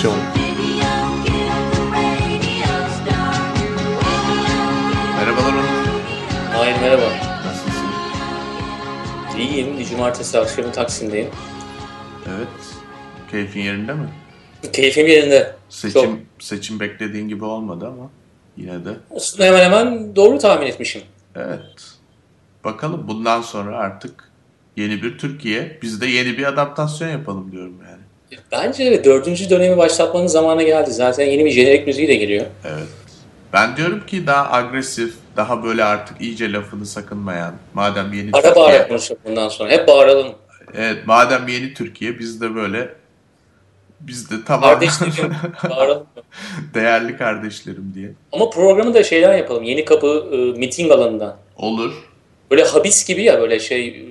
Adaptasyon Merhabalar Onur. Hayır merhaba. Nasılsın? İyiyim. Bir cumartesi akşamı Taksim'deyim. Evet. Keyfin yerinde mi? Keyfim yerinde. Seçim Çok. seçim beklediğin gibi olmadı ama yine de. Aslında hemen hemen doğru tahmin etmişim. Evet. Bakalım bundan sonra artık yeni bir Türkiye. Biz de yeni bir adaptasyon yapalım diyorum yani. Bence evet dördüncü dönemi başlatmanın zamanı geldi. Zaten yeni bir jenerik müziği de geliyor. Evet. Ben diyorum ki daha agresif, daha böyle artık iyice lafını sakınmayan, madem yeni Ara Türkiye, bağıra konuşalım bundan sonra. Hep bağıralım. evet, madem yeni Türkiye, biz de böyle, biz de tamam, Kardeşlerim bağıralım. değerli kardeşlerim diye. Ama programı da şeyden yapalım. Yeni kapı e, miting alanından. Olur. Böyle habis gibi ya böyle şey e,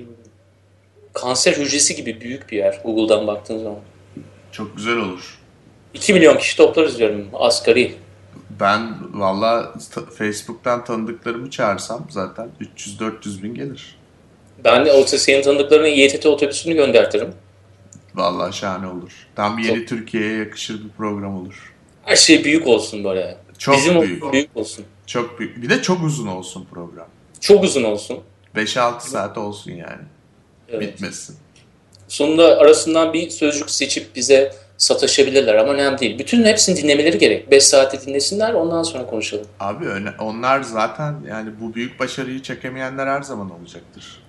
kanser hücresi gibi büyük bir yer Google'dan baktığın zaman. Çok güzel olur. 2 milyon kişi toplarız diyorum asgari. Ben valla ta- Facebook'tan tanıdıklarımı çağırsam zaten 300-400 bin gelir. Ben de o senin tanıdıklarına İETT otobüsünü göndertirim. Valla şahane olur. Tam yeni Türkiye'ye yakışır bir program olur. Her şey büyük olsun böyle. Çok Bizim büyük. olsun, büyük olsun. Çok büyük. Bir de çok uzun olsun program. Çok uzun olsun. 5-6 saat olsun yani. Evet. Bitmesin. Sonunda arasından bir sözcük seçip bize sataşabilirler ama önemli değil. Bütün hepsini dinlemeleri gerek. 5 saatte dinlesinler ondan sonra konuşalım. Abi onlar zaten yani bu büyük başarıyı çekemeyenler her zaman olacaktır.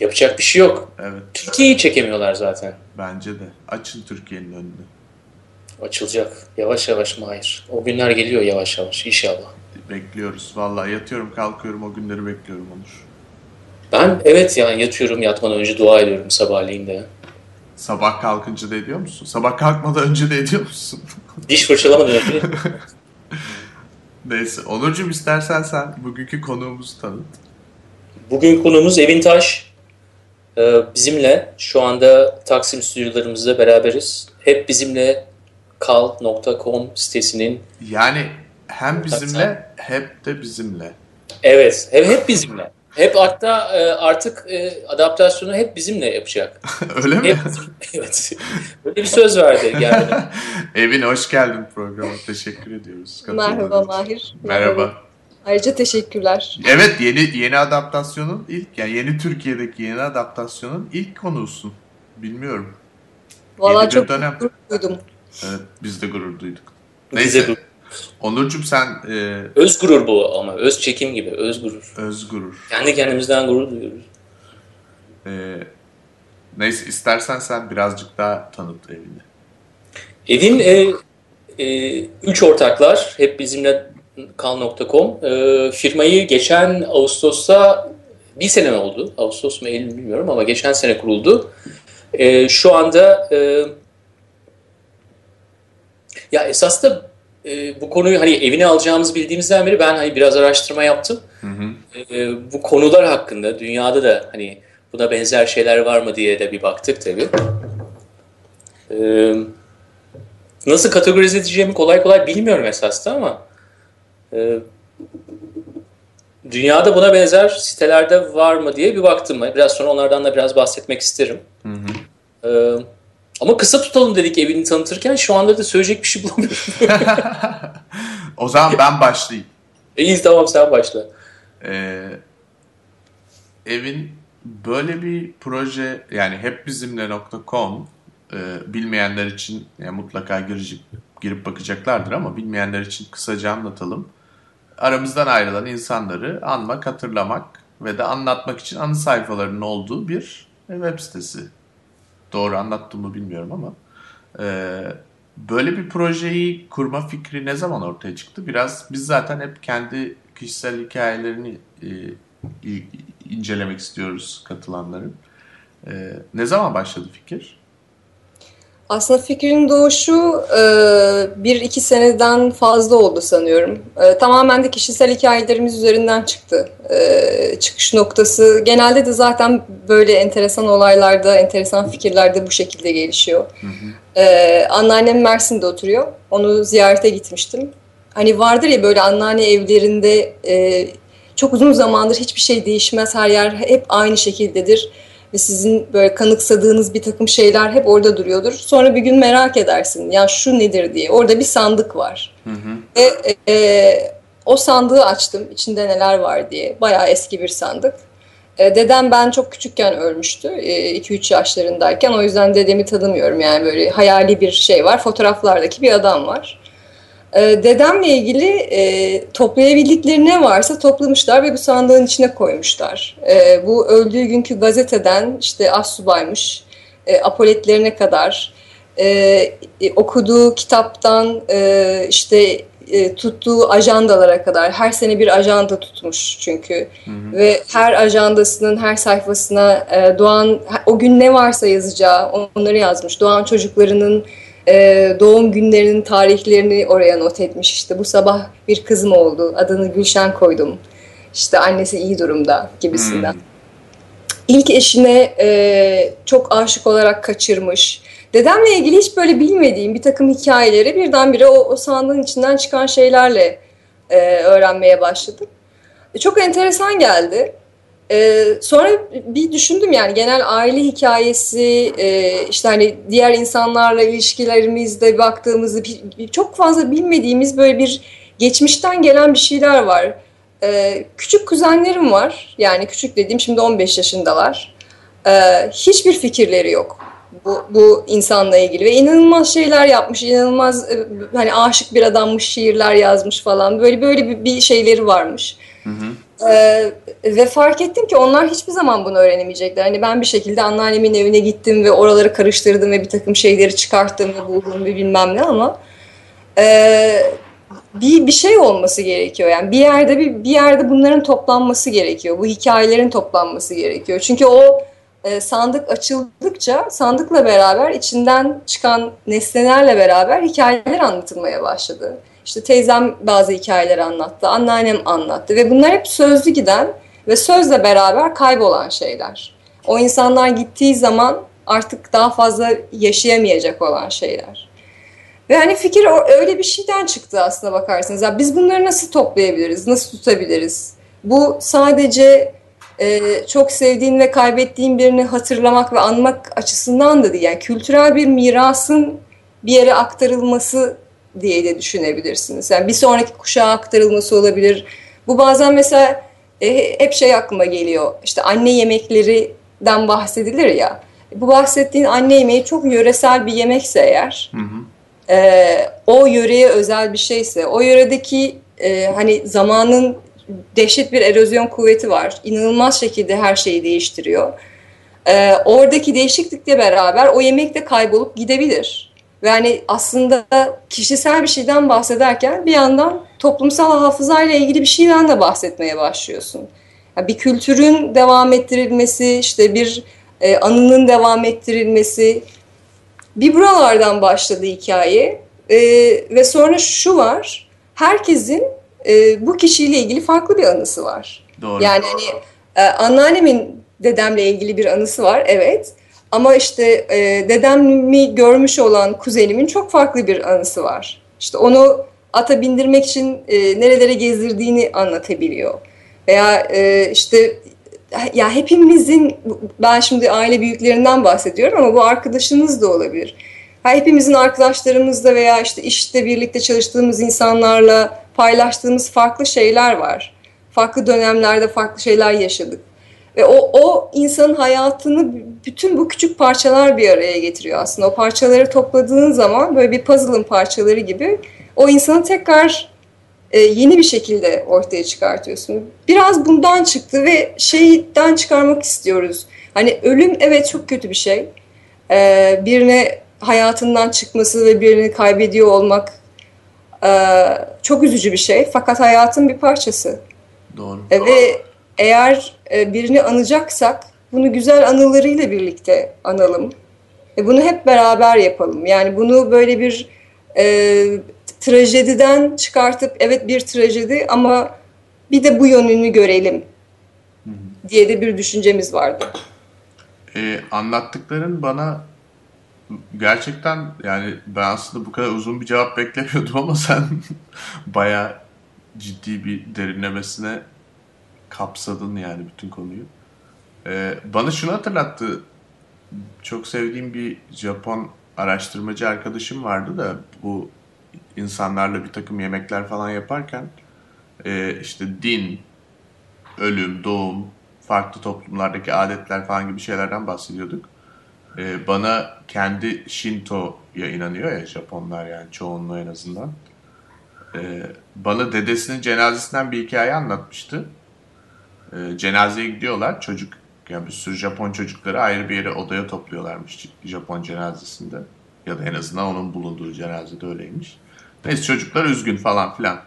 Yapacak bir şey yok. Evet Türkiye'yi çekemiyorlar zaten. bence de. Açın Türkiye'nin önünü. Açılacak. Yavaş yavaş Mahir. O günler geliyor yavaş yavaş inşallah. Bekliyoruz. Valla yatıyorum kalkıyorum o günleri bekliyorum Onur. Ben evet yani yatıyorum yatmadan önce dua ediyorum sabahleyin de. Sabah kalkınca da ediyor musun? Sabah kalkmadan önce de ediyor musun? Diş fırçalamadan önce. Neyse. Onurcuğum istersen sen bugünkü konuğumuzu tanıt. Bugün konuğumuz Evin Taş. Ee, bizimle şu anda Taksim stüdyolarımızda beraberiz. Hep bizimle kal.com sitesinin Yani hem bizimle hep de bizimle. Evet, hep, hep bizimle. Hep hatta e, artık e, adaptasyonu hep bizimle yapacak. Öyle mi? Hep, evet. Böyle bir söz verdi yani. Evin hoş geldin programa. Teşekkür ediyoruz. Merhaba. Mahir. Merhaba. Ayrıca teşekkürler. Evet yeni yeni adaptasyonun ilk yani yeni Türkiye'deki yeni adaptasyonun ilk konusun. Bilmiyorum. Valla çok dönem. gurur duydum. Evet biz de gurur duyduk. Neyse. bu. Onurcuğum sen e, Öz gurur bu ama. Öz çekim gibi. Öz gurur. öz gurur. Kendi kendimizden gurur duyuyoruz. E, neyse istersen sen birazcık daha tanıt evini. Evin e, e, üç ortaklar. Hep bizimle kal.com. E, firmayı geçen Ağustos'ta bir sene oldu. Ağustos mu Eylül bilmiyorum ama geçen sene kuruldu. E, şu anda e, ya esas da e, bu konuyu hani evine alacağımızı bildiğimizden beri ben hani biraz araştırma yaptım. Hı hı. E, bu konular hakkında dünyada da hani buna benzer şeyler var mı diye de bir baktık tabii. E, nasıl kategorize edeceğimi kolay kolay bilmiyorum esasında ama e, dünyada buna benzer sitelerde var mı diye bir baktım. Biraz sonra onlardan da biraz bahsetmek isterim. Hı hı. Ee, ama kısa tutalım dedik evini tanıtırken şu anda da söyleyecek bir şey bulamıyorum. o zaman ben başlayayım. İyi tamam sen başla. Ee, evin böyle bir proje yani hep bizimle.com e, bilmeyenler için yani mutlaka girecek, girip bakacaklardır ama bilmeyenler için kısaca anlatalım. Aramızdan ayrılan insanları anmak, hatırlamak ve de anlatmak için anı sayfalarının olduğu bir web sitesi. Doğru anlattım mı bilmiyorum ama. e, böyle bir projeyi kurma fikri ne zaman ortaya çıktı? Biraz biz zaten hep kendi kişisel hikayelerini e, incelemek istiyoruz katılanların. E, ne zaman başladı fikir? Aslında fikrin doğuşu e, bir iki seneden fazla oldu sanıyorum. E, tamamen de kişisel hikayelerimiz üzerinden çıktı. E, çıkış noktası genelde de zaten böyle enteresan olaylarda, enteresan fikirlerde bu şekilde gelişiyor. E, anneannem Mersin'de oturuyor. Onu ziyarete gitmiştim. Hani vardır ya böyle anneanne evlerinde e, çok uzun zamandır hiçbir şey değişmez. Her yer hep aynı şekildedir. Ve sizin böyle kanıksadığınız bir takım şeyler hep orada duruyordur. Sonra bir gün merak edersin ya şu nedir diye. Orada bir sandık var. Hı hı. Ve e, o sandığı açtım içinde neler var diye. Bayağı eski bir sandık. E, dedem ben çok küçükken ölmüştü. 2-3 e, yaşlarındayken. O yüzden dedemi tanımıyorum. Yani böyle hayali bir şey var. Fotoğraflardaki bir adam var. E, dedemle ilgili e, toplayabildikleri ne varsa toplamışlar ve bu sandığın içine koymuşlar. E, bu öldüğü günkü gazeteden işte Assubaymış, e, apoletlerine kadar e, e, okuduğu kitaptan e, işte e, tuttuğu ajandalara kadar her sene bir ajanda tutmuş çünkü hı hı. ve her ajandasının her sayfasına e, doğan o gün ne varsa yazacağı onları yazmış. Doğan çocuklarının e, doğum günlerinin tarihlerini oraya not etmiş. İşte bu sabah bir kızım oldu adını Gülşen koydum. İşte annesi iyi durumda gibisinden. Hmm. İlk eşine e, çok aşık olarak kaçırmış Dedemle ilgili hiç böyle bilmediğim bir takım hikayeleri birdenbire o, o sandığın içinden çıkan şeylerle e, öğrenmeye başladım. E, çok enteresan geldi. E, sonra bir düşündüm yani genel aile hikayesi, e, işte hani diğer insanlarla ilişkilerimizde baktığımızda bir, bir, çok fazla bilmediğimiz böyle bir geçmişten gelen bir şeyler var. E, küçük kuzenlerim var. Yani küçük dediğim şimdi 15 yaşındalar. E, hiçbir fikirleri yok bu, bu insanla ilgili ve inanılmaz şeyler yapmış, inanılmaz e, hani aşık bir adammış, şiirler yazmış falan böyle böyle bir, bir şeyleri varmış. Hı hı. Ee, ve fark ettim ki onlar hiçbir zaman bunu öğrenemeyecekler. Hani ben bir şekilde anneannemin evine gittim ve oraları karıştırdım ve bir takım şeyleri çıkarttım ve buldum ve bilmem ne ama e, bir bir şey olması gerekiyor. Yani bir yerde bir, bir yerde bunların toplanması gerekiyor. Bu hikayelerin toplanması gerekiyor. Çünkü o e, sandık açıldıkça sandıkla beraber içinden çıkan nesnelerle beraber hikayeler anlatılmaya başladı. İşte teyzem bazı hikayeler anlattı, anneannem anlattı ve bunlar hep sözlü giden ve sözle beraber kaybolan şeyler. O insanlar gittiği zaman artık daha fazla yaşayamayacak olan şeyler. Ve hani fikir öyle bir şeyden çıktı aslında bakarsanız. Yani biz bunları nasıl toplayabiliriz, nasıl tutabiliriz? Bu sadece e, çok sevdiğin ve kaybettiğin birini hatırlamak ve anmak açısından da değil. Yani kültürel bir mirasın bir yere aktarılması diye de düşünebilirsiniz. Yani bir sonraki kuşağa aktarılması olabilir. Bu bazen mesela e, hep şey aklıma geliyor. İşte anne yemeklerinden bahsedilir ya. Bu bahsettiğin anne yemeği çok yöresel bir yemekse eğer, hı hı. E, o yöreye özel bir şeyse, o yöredeki e, hani zamanın dehşet bir erozyon kuvveti var. İnanılmaz şekilde her şeyi değiştiriyor. Ee, oradaki değişiklikle beraber o yemek de kaybolup gidebilir. Yani aslında kişisel bir şeyden bahsederken bir yandan toplumsal hafızayla ilgili bir şeyden de bahsetmeye başlıyorsun. Yani bir kültürün devam ettirilmesi, işte bir e, anının devam ettirilmesi. Bir buralardan başladı hikaye. E, ve sonra şu var, herkesin e, bu kişiyle ilgili farklı bir anısı var. Doğru. Yani hani e, anneannemin dedemle ilgili bir anısı var evet. Ama işte e, dedemi görmüş olan kuzenimin çok farklı bir anısı var. İşte onu ata bindirmek için e, nerelere gezdirdiğini anlatabiliyor. Veya e, işte ya hepimizin ben şimdi aile büyüklerinden bahsediyorum ama bu arkadaşınız da olabilir. Ha, hepimizin arkadaşlarımızla veya işte işte birlikte çalıştığımız insanlarla paylaştığımız farklı şeyler var. Farklı dönemlerde farklı şeyler yaşadık. Ve o, o insanın hayatını bütün bu küçük parçalar bir araya getiriyor aslında. O parçaları topladığın zaman böyle bir puzzle'ın parçaları gibi o insanı tekrar e, yeni bir şekilde ortaya çıkartıyorsun. Biraz bundan çıktı ve şeyden çıkarmak istiyoruz. Hani ölüm evet çok kötü bir şey. E, birine hayatından çıkması ve birini kaybediyor olmak ee, çok üzücü bir şey fakat hayatın bir parçası. Doğru. E, ve eğer e, birini anacaksak bunu güzel anılarıyla birlikte analım. Ve bunu hep beraber yapalım. Yani bunu böyle bir e, trajediden çıkartıp evet bir trajedi ama bir de bu yönünü görelim diye de bir düşüncemiz vardı. Ee, anlattıkların bana gerçekten yani ben aslında bu kadar uzun bir cevap beklemiyordum ama sen baya ciddi bir derinlemesine kapsadın yani bütün konuyu. Ee, bana şunu hatırlattı. Çok sevdiğim bir Japon araştırmacı arkadaşım vardı da bu insanlarla bir takım yemekler falan yaparken e, işte din, ölüm, doğum, farklı toplumlardaki adetler falan gibi şeylerden bahsediyorduk. E, bana kendi Shinto'ya inanıyor ya Japonlar yani çoğunluğu en azından. E, bana dedesinin cenazesinden bir hikaye anlatmıştı. E, cenazeye gidiyorlar çocuk yani bir sürü Japon çocukları ayrı bir yere odaya topluyorlarmış Japon cenazesinde. Ya da en azından onun bulunduğu cenazede öyleymiş. Neyse çocuklar üzgün falan filan.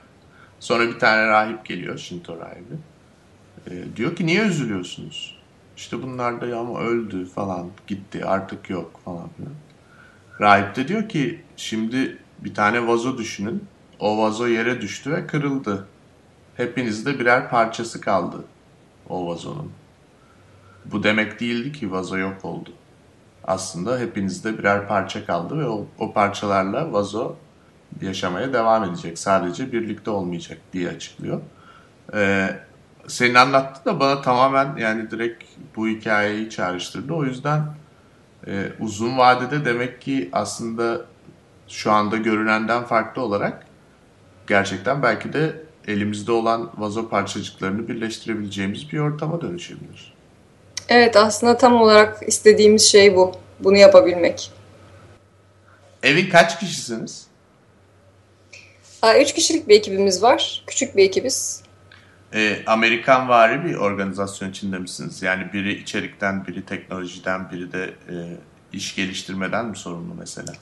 Sonra bir tane rahip geliyor, Shinto rahibi. E, diyor ki niye üzülüyorsunuz? İşte bunlar da ama öldü falan, gitti artık yok falan filan. Rahip de diyor ki şimdi bir tane vazo düşünün. O vazo yere düştü ve kırıldı. Hepinizde birer parçası kaldı o vazonun. Bu demek değildi ki vazo yok oldu. Aslında hepinizde birer parça kaldı ve o, o parçalarla vazo yaşamaya devam edecek. Sadece birlikte olmayacak diye açıklıyor. Ee, senin anlattığın da bana tamamen yani direkt bu hikayeyi çağrıştırdı. O yüzden e, uzun vadede demek ki aslında şu anda görünenden farklı olarak gerçekten belki de elimizde olan vazo parçacıklarını birleştirebileceğimiz bir ortama dönüşebilir. Evet aslında tam olarak istediğimiz şey bu. Bunu yapabilmek. Evin kaç kişisiniz? Üç kişilik bir ekibimiz var. Küçük bir ekibiz. E, Amerikan vari bir organizasyon içinde misiniz? Yani biri içerikten, biri teknolojiden, biri de e, iş geliştirmeden mi sorumlu mesela?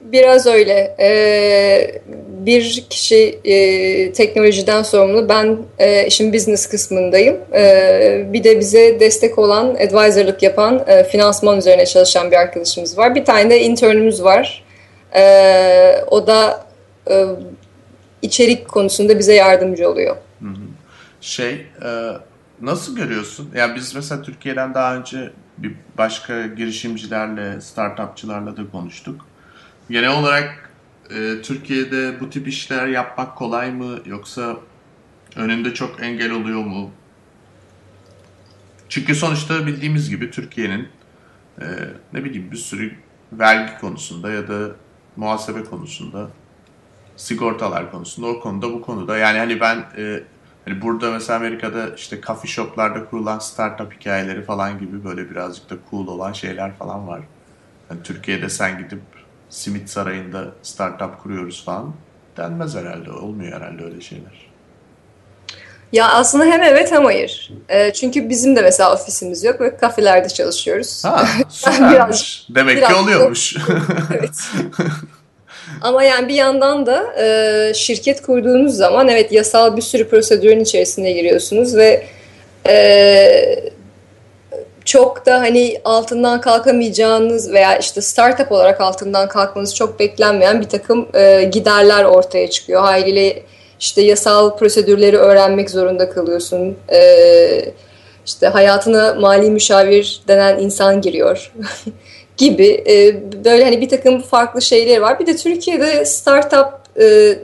Biraz öyle. Ee, bir kişi e, teknolojiden sorumlu. Ben e, işin business kısmındayım. E, bir de bize destek olan, advisorlık yapan, e, finansman üzerine çalışan bir arkadaşımız var. Bir tane de internümüz var. E, o da e, içerik konusunda bize yardımcı oluyor. Şey, e, nasıl görüyorsun? Ya yani biz mesela Türkiye'den daha önce bir başka girişimcilerle, startupçılarla da konuştuk. Genel olarak e, Türkiye'de bu tip işler yapmak kolay mı yoksa önünde çok engel oluyor mu? Çünkü sonuçta bildiğimiz gibi Türkiye'nin e, ne bileyim bir sürü vergi konusunda ya da muhasebe konusunda sigortalar konusunda o konuda bu konuda yani hani ben e, hani burada mesela Amerika'da işte coffee shoplarda kurulan startup hikayeleri falan gibi böyle birazcık da cool olan şeyler falan var. Yani Türkiye'de sen gidip simit sarayında startup kuruyoruz falan denmez herhalde. Olmuyor herhalde öyle şeyler. Ya aslında hem evet hem hayır. E, çünkü bizim de mesela ofisimiz yok ve kafelerde çalışıyoruz. Ha, biraz, Demek biraz ki oluyormuş. evet. Ama yani bir yandan da e, şirket kurduğunuz zaman evet yasal bir sürü prosedürün içerisine giriyorsunuz ve e, çok da hani altından kalkamayacağınız veya işte startup olarak altından kalkmanız çok beklenmeyen bir takım e, giderler ortaya çıkıyor. Haliyle işte yasal prosedürleri öğrenmek zorunda kalıyorsun. E, işte hayatına mali müşavir denen insan giriyor gibi e, böyle hani bir takım farklı şeyler var. Bir de Türkiye'de startup e,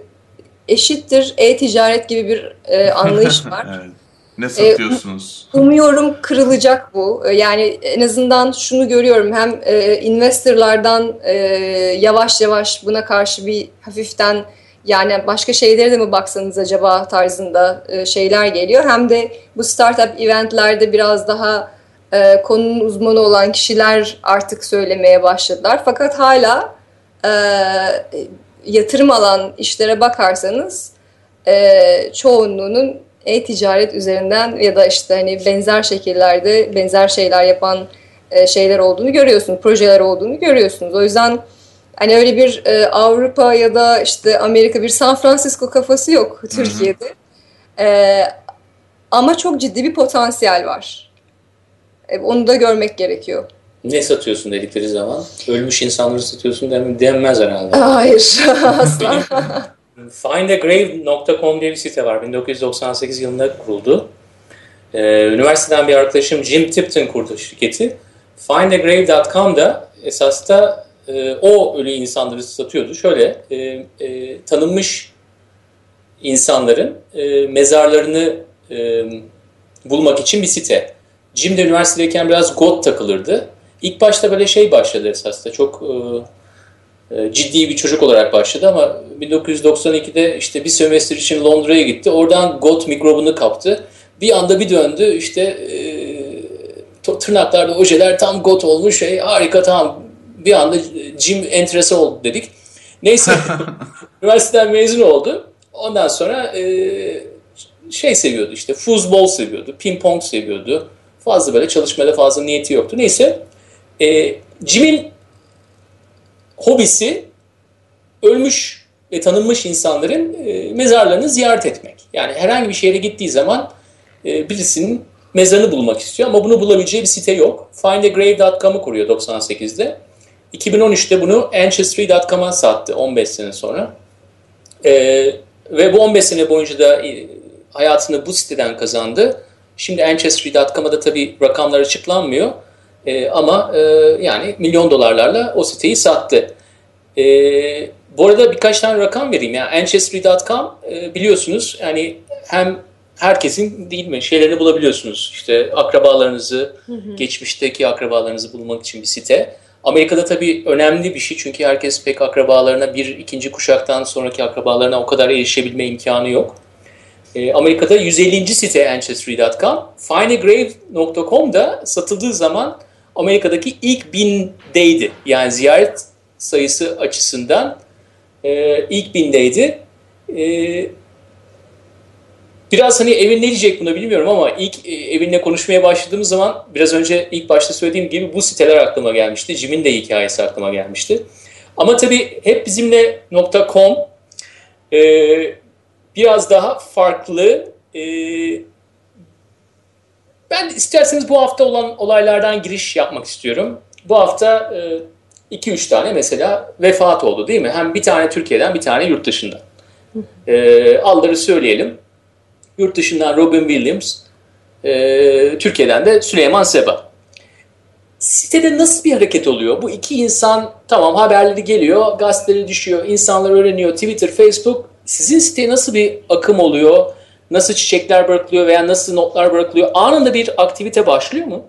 eşittir e-ticaret gibi bir e, anlayış var. evet. Ne satıyorsunuz? E, umuyorum kırılacak bu. E, yani en azından şunu görüyorum. Hem e, investorlardan e, yavaş yavaş buna karşı bir hafiften yani başka şeylere de mi baksanız acaba tarzında e, şeyler geliyor. Hem de bu startup eventlerde biraz daha konunun uzmanı olan kişiler artık söylemeye başladılar. Fakat hala yatırım alan işlere bakarsanız çoğunluğunun e-ticaret üzerinden ya da işte hani benzer şekillerde benzer şeyler yapan e, şeyler olduğunu görüyorsunuz, projeler olduğunu görüyorsunuz. O yüzden hani öyle bir e, Avrupa ya da işte Amerika bir San Francisco kafası yok Türkiye'de. E, ama çok ciddi bir potansiyel var. E, onu da görmek gerekiyor. Ne satıyorsun dedikleri zaman? Ölmüş insanları satıyorsun denmez herhalde. Hayır, asla. Findagrave.com diye bir site var. 1998 yılında kuruldu. Ee, üniversiteden bir arkadaşım Jim Tipton kurdu şirketi. Findagrave.com'da esas da e, o ölü insanları satıyordu. Şöyle e, e, tanınmış insanların e, mezarlarını e, bulmak için bir site. Jim de üniversitedeyken biraz God takılırdı. İlk başta böyle şey başladı esasında çok e, e, ciddi bir çocuk olarak başladı ama 1992'de işte bir sömestr için Londra'ya gitti. Oradan God mikrobunu kaptı. Bir anda bir döndü işte e, tırnaklarda ojeler tam God olmuş şey harika tamam bir anda Jim enterese oldu dedik. Neyse üniversiteden mezun oldu. Ondan sonra e, şey seviyordu işte futbol seviyordu, ping pong seviyordu. Fazla böyle çalışmada fazla niyeti yoktu. Neyse e, Jim'in hobisi ölmüş ve tanınmış insanların e, mezarlarını ziyaret etmek. Yani herhangi bir şehre gittiği zaman e, birisinin mezarını bulmak istiyor ama bunu bulabileceği bir site yok. Findagrave.com'u kuruyor 98'de. 2013'te bunu Ancestry.com'a sattı 15 sene sonra. E, ve bu 15 sene boyunca da e, hayatını bu siteden kazandı. Şimdi Ancestry.com'a da tabii rakamlar açıklanmıyor. E, ama e, yani milyon dolarlarla o siteyi sattı. E, bu arada birkaç tane rakam vereyim. Yani Ancestry.com e, biliyorsunuz yani hem herkesin değil mi şeylerini bulabiliyorsunuz. İşte akrabalarınızı, hı hı. geçmişteki akrabalarınızı bulmak için bir site. Amerika'da tabii önemli bir şey çünkü herkes pek akrabalarına bir ikinci kuşaktan sonraki akrabalarına o kadar erişebilme imkanı yok. E, Amerika'da 150. site Ancestry.com, findagrave.com da satıldığı zaman Amerika'daki ilk bindeydi. Yani ziyaret sayısı açısından e, ilk bindeydi. E, biraz hani evin ne diyecek bunu bilmiyorum ama ilk e, evinle konuşmaya başladığımız zaman biraz önce ilk başta söylediğim gibi bu siteler aklıma gelmişti. Jim'in de hikayesi aklıma gelmişti. Ama tabii hep bizimle .com e, biraz daha farklı. E, ben isterseniz bu hafta olan olaylardan giriş yapmak istiyorum. Bu hafta 2-3 e, tane mesela vefat oldu değil mi? Hem bir tane Türkiye'den bir tane yurt dışından. E, alları söyleyelim. Yurt dışından Robin Williams, e, Türkiye'den de Süleyman Seba. Sitede nasıl bir hareket oluyor? Bu iki insan tamam haberleri geliyor, gazeteleri düşüyor, insanlar öğreniyor, Twitter, Facebook. Sizin siteye nasıl bir akım oluyor? Nasıl çiçekler bırakılıyor veya nasıl notlar bırakılıyor? Anında bir aktivite başlıyor mu?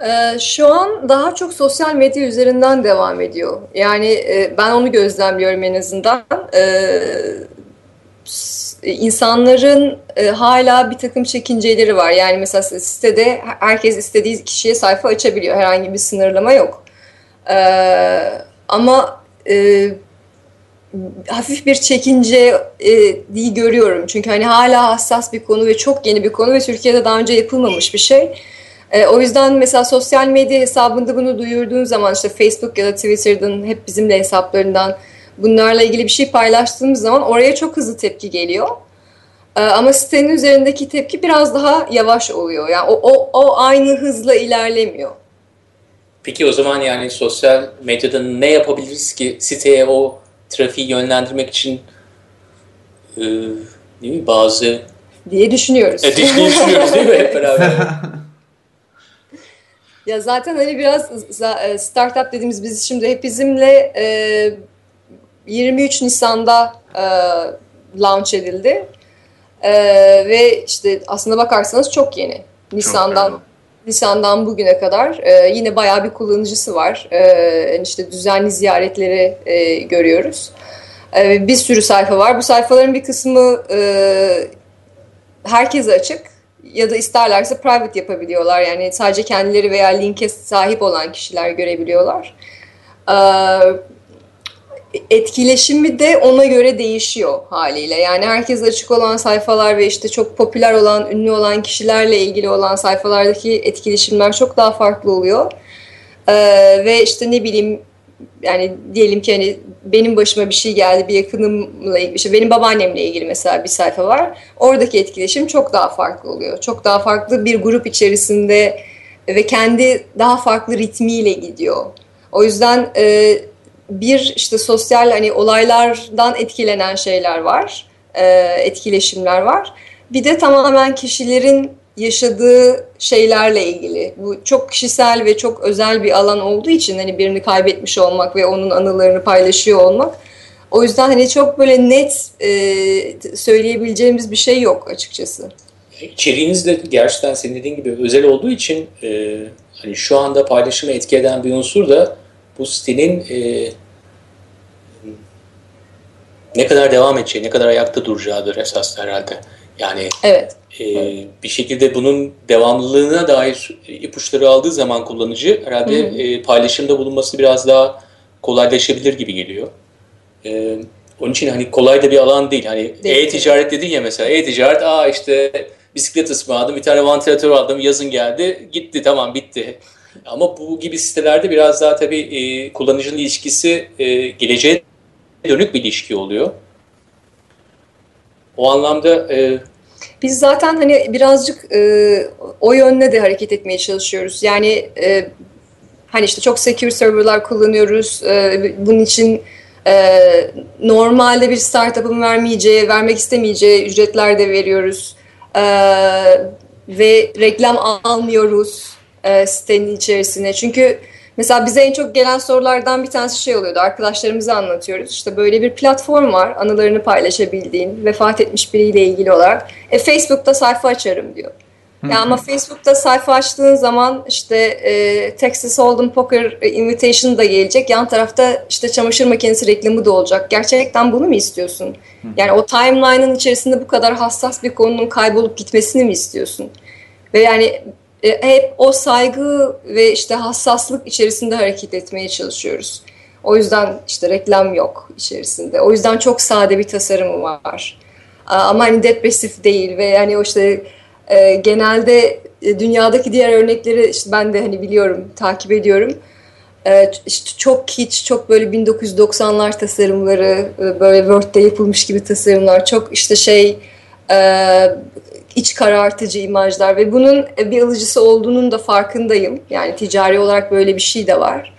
Ee, şu an daha çok sosyal medya üzerinden devam ediyor. Yani e, ben onu gözlemliyorum en azından. Ee, insanların e, hala bir takım çekinceleri var. Yani mesela sitede herkes istediği kişiye sayfa açabiliyor. Herhangi bir sınırlama yok. Ee, ama e, hafif bir çekince e, görüyorum. Çünkü hani hala hassas bir konu ve çok yeni bir konu ve Türkiye'de daha önce yapılmamış bir şey. E, o yüzden mesela sosyal medya hesabında bunu duyurduğun zaman işte Facebook ya da Twitter'dan hep bizimle hesaplarından bunlarla ilgili bir şey paylaştığımız zaman oraya çok hızlı tepki geliyor. E, ama sitenin üzerindeki tepki biraz daha yavaş oluyor. Yani o, o, o aynı hızla ilerlemiyor. Peki o zaman yani sosyal medyada ne yapabiliriz ki siteye o trafiği yönlendirmek için e, değil mi bazı diye düşünüyoruz. E, düşünüyoruz değil mi hep beraber? ya zaten hani biraz e, startup dediğimiz biz şimdi hep bizimle e, 23 Nisan'da e, launch edildi. E, ve işte aslında bakarsanız çok yeni. Nisan'dan çok Nisan'dan bugüne kadar e, yine bayağı bir kullanıcısı var. E, işte düzenli ziyaretleri e, görüyoruz. E, bir sürü sayfa var. Bu sayfaların bir kısmı e, herkese açık ya da isterlerse private yapabiliyorlar. Yani sadece kendileri veya linke sahip olan kişiler görebiliyorlar. E, etkileşimi de ona göre değişiyor haliyle. Yani herkes açık olan sayfalar ve işte çok popüler olan, ünlü olan kişilerle ilgili olan sayfalardaki etkileşimler çok daha farklı oluyor. Ee, ve işte ne bileyim yani diyelim ki hani benim başıma bir şey geldi bir yakınımla ilgili işte benim babaannemle ilgili mesela bir sayfa var. Oradaki etkileşim çok daha farklı oluyor. Çok daha farklı bir grup içerisinde ve kendi daha farklı ritmiyle gidiyor. O yüzden e, bir işte sosyal hani olaylardan etkilenen şeyler var, e, etkileşimler var. Bir de tamamen kişilerin yaşadığı şeylerle ilgili. Bu çok kişisel ve çok özel bir alan olduğu için hani birini kaybetmiş olmak ve onun anılarını paylaşıyor olmak. O yüzden hani çok böyle net e, söyleyebileceğimiz bir şey yok açıkçası. İçeriğiniz de gerçekten senin dediğin gibi özel olduğu için e, hani şu anda paylaşımı etki eden bir unsur da bu sitenin e, ne kadar devam edeceği, ne kadar ayakta duracağıdır esas herhalde. Yani evet. E, bir şekilde bunun devamlılığına dair ipuçları aldığı zaman kullanıcı herhalde e, paylaşımda bulunması biraz daha kolaylaşabilir gibi geliyor. E, onun için hani kolay da bir alan değil. Hani e-ticaret dedin ya mesela. E-ticaret aa işte bisiklet ısmarladım, bir tane vantilatör aldım, yazın geldi, gitti tamam bitti. Ama bu gibi sitelerde biraz daha tabii e, kullanıcının ilişkisi e, geleceğe dönük bir ilişki oluyor. O anlamda e, biz zaten hani birazcık e, o yönde de hareket etmeye çalışıyoruz. Yani e, hani işte çok secure serverlar kullanıyoruz. E, bunun için e, normalde bir startup'ın vermeyeceği, vermek istemeyeceği ücretler de veriyoruz. E, ve reklam almıyoruz e, sitenin içerisine. Çünkü Mesela bize en çok gelen sorulardan bir tanesi şey oluyordu. Arkadaşlarımıza anlatıyoruz. İşte böyle bir platform var. Anılarını paylaşabildiğin, vefat etmiş biriyle ilgili olarak. E, Facebook'ta sayfa açarım diyor. Ya ama Facebook'ta sayfa açtığın zaman işte e, Texas Hold'em Poker Invitation da gelecek. Yan tarafta işte çamaşır makinesi reklamı da olacak. Gerçekten bunu mu istiyorsun? Yani o timeline'ın içerisinde bu kadar hassas bir konunun kaybolup gitmesini mi istiyorsun? Ve yani hep o saygı ve işte hassaslık içerisinde hareket etmeye çalışıyoruz. O yüzden işte reklam yok içerisinde. O yüzden çok sade bir tasarımı var. Ama hani depresif değil ve yani o işte e, genelde e, dünyadaki diğer örnekleri işte ben de hani biliyorum, takip ediyorum. E, çok hiç, çok böyle 1990'lar tasarımları, e, böyle Word'de yapılmış gibi tasarımlar, çok işte şey e, iç karartıcı imajlar ve bunun bir alıcısı olduğunun da farkındayım. Yani ticari olarak böyle bir şey de var.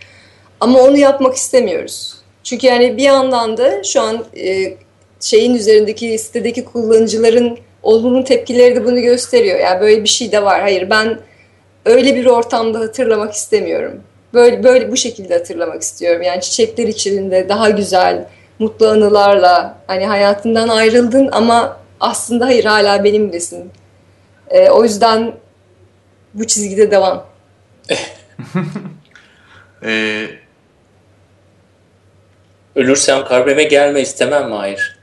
Ama onu yapmak istemiyoruz. Çünkü yani bir yandan da şu an e, şeyin üzerindeki sitedeki kullanıcıların olumlu tepkileri de bunu gösteriyor. Yani böyle bir şey de var. Hayır ben öyle bir ortamda hatırlamak istemiyorum. Böyle böyle bu şekilde hatırlamak istiyorum. Yani çiçekler içinde daha güzel, mutlu anılarla hani hayatından ayrıldın ama aslında hayır hala benimlesin. E, o yüzden bu çizgide devam. e, Ölürsem kabreme gelme istemem mi? Hayır.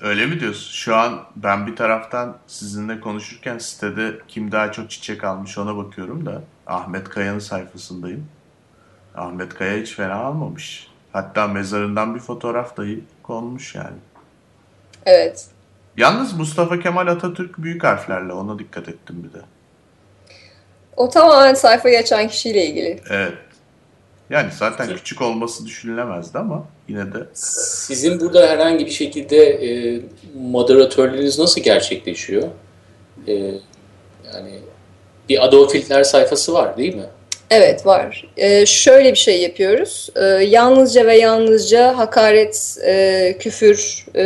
Öyle mi diyorsun? Şu an ben bir taraftan sizinle konuşurken sitede kim daha çok çiçek almış ona bakıyorum da Ahmet Kaya'nın sayfasındayım. Ahmet Kaya hiç fena almamış. Hatta mezarından bir fotoğraf dahi konmuş yani. Evet. Yalnız Mustafa Kemal Atatürk büyük harflerle ona dikkat ettim bir de. O tamamen sayfayı açan kişiyle ilgili. Evet. Yani zaten küçük olması düşünülemezdi ama yine de. Sizin burada herhangi bir şekilde e, moderatörleriniz nasıl gerçekleşiyor? E, yani bir Adolf Hitler sayfası var değil mi? Evet var. Ee, şöyle bir şey yapıyoruz. Ee, yalnızca ve yalnızca hakaret, e, küfür e,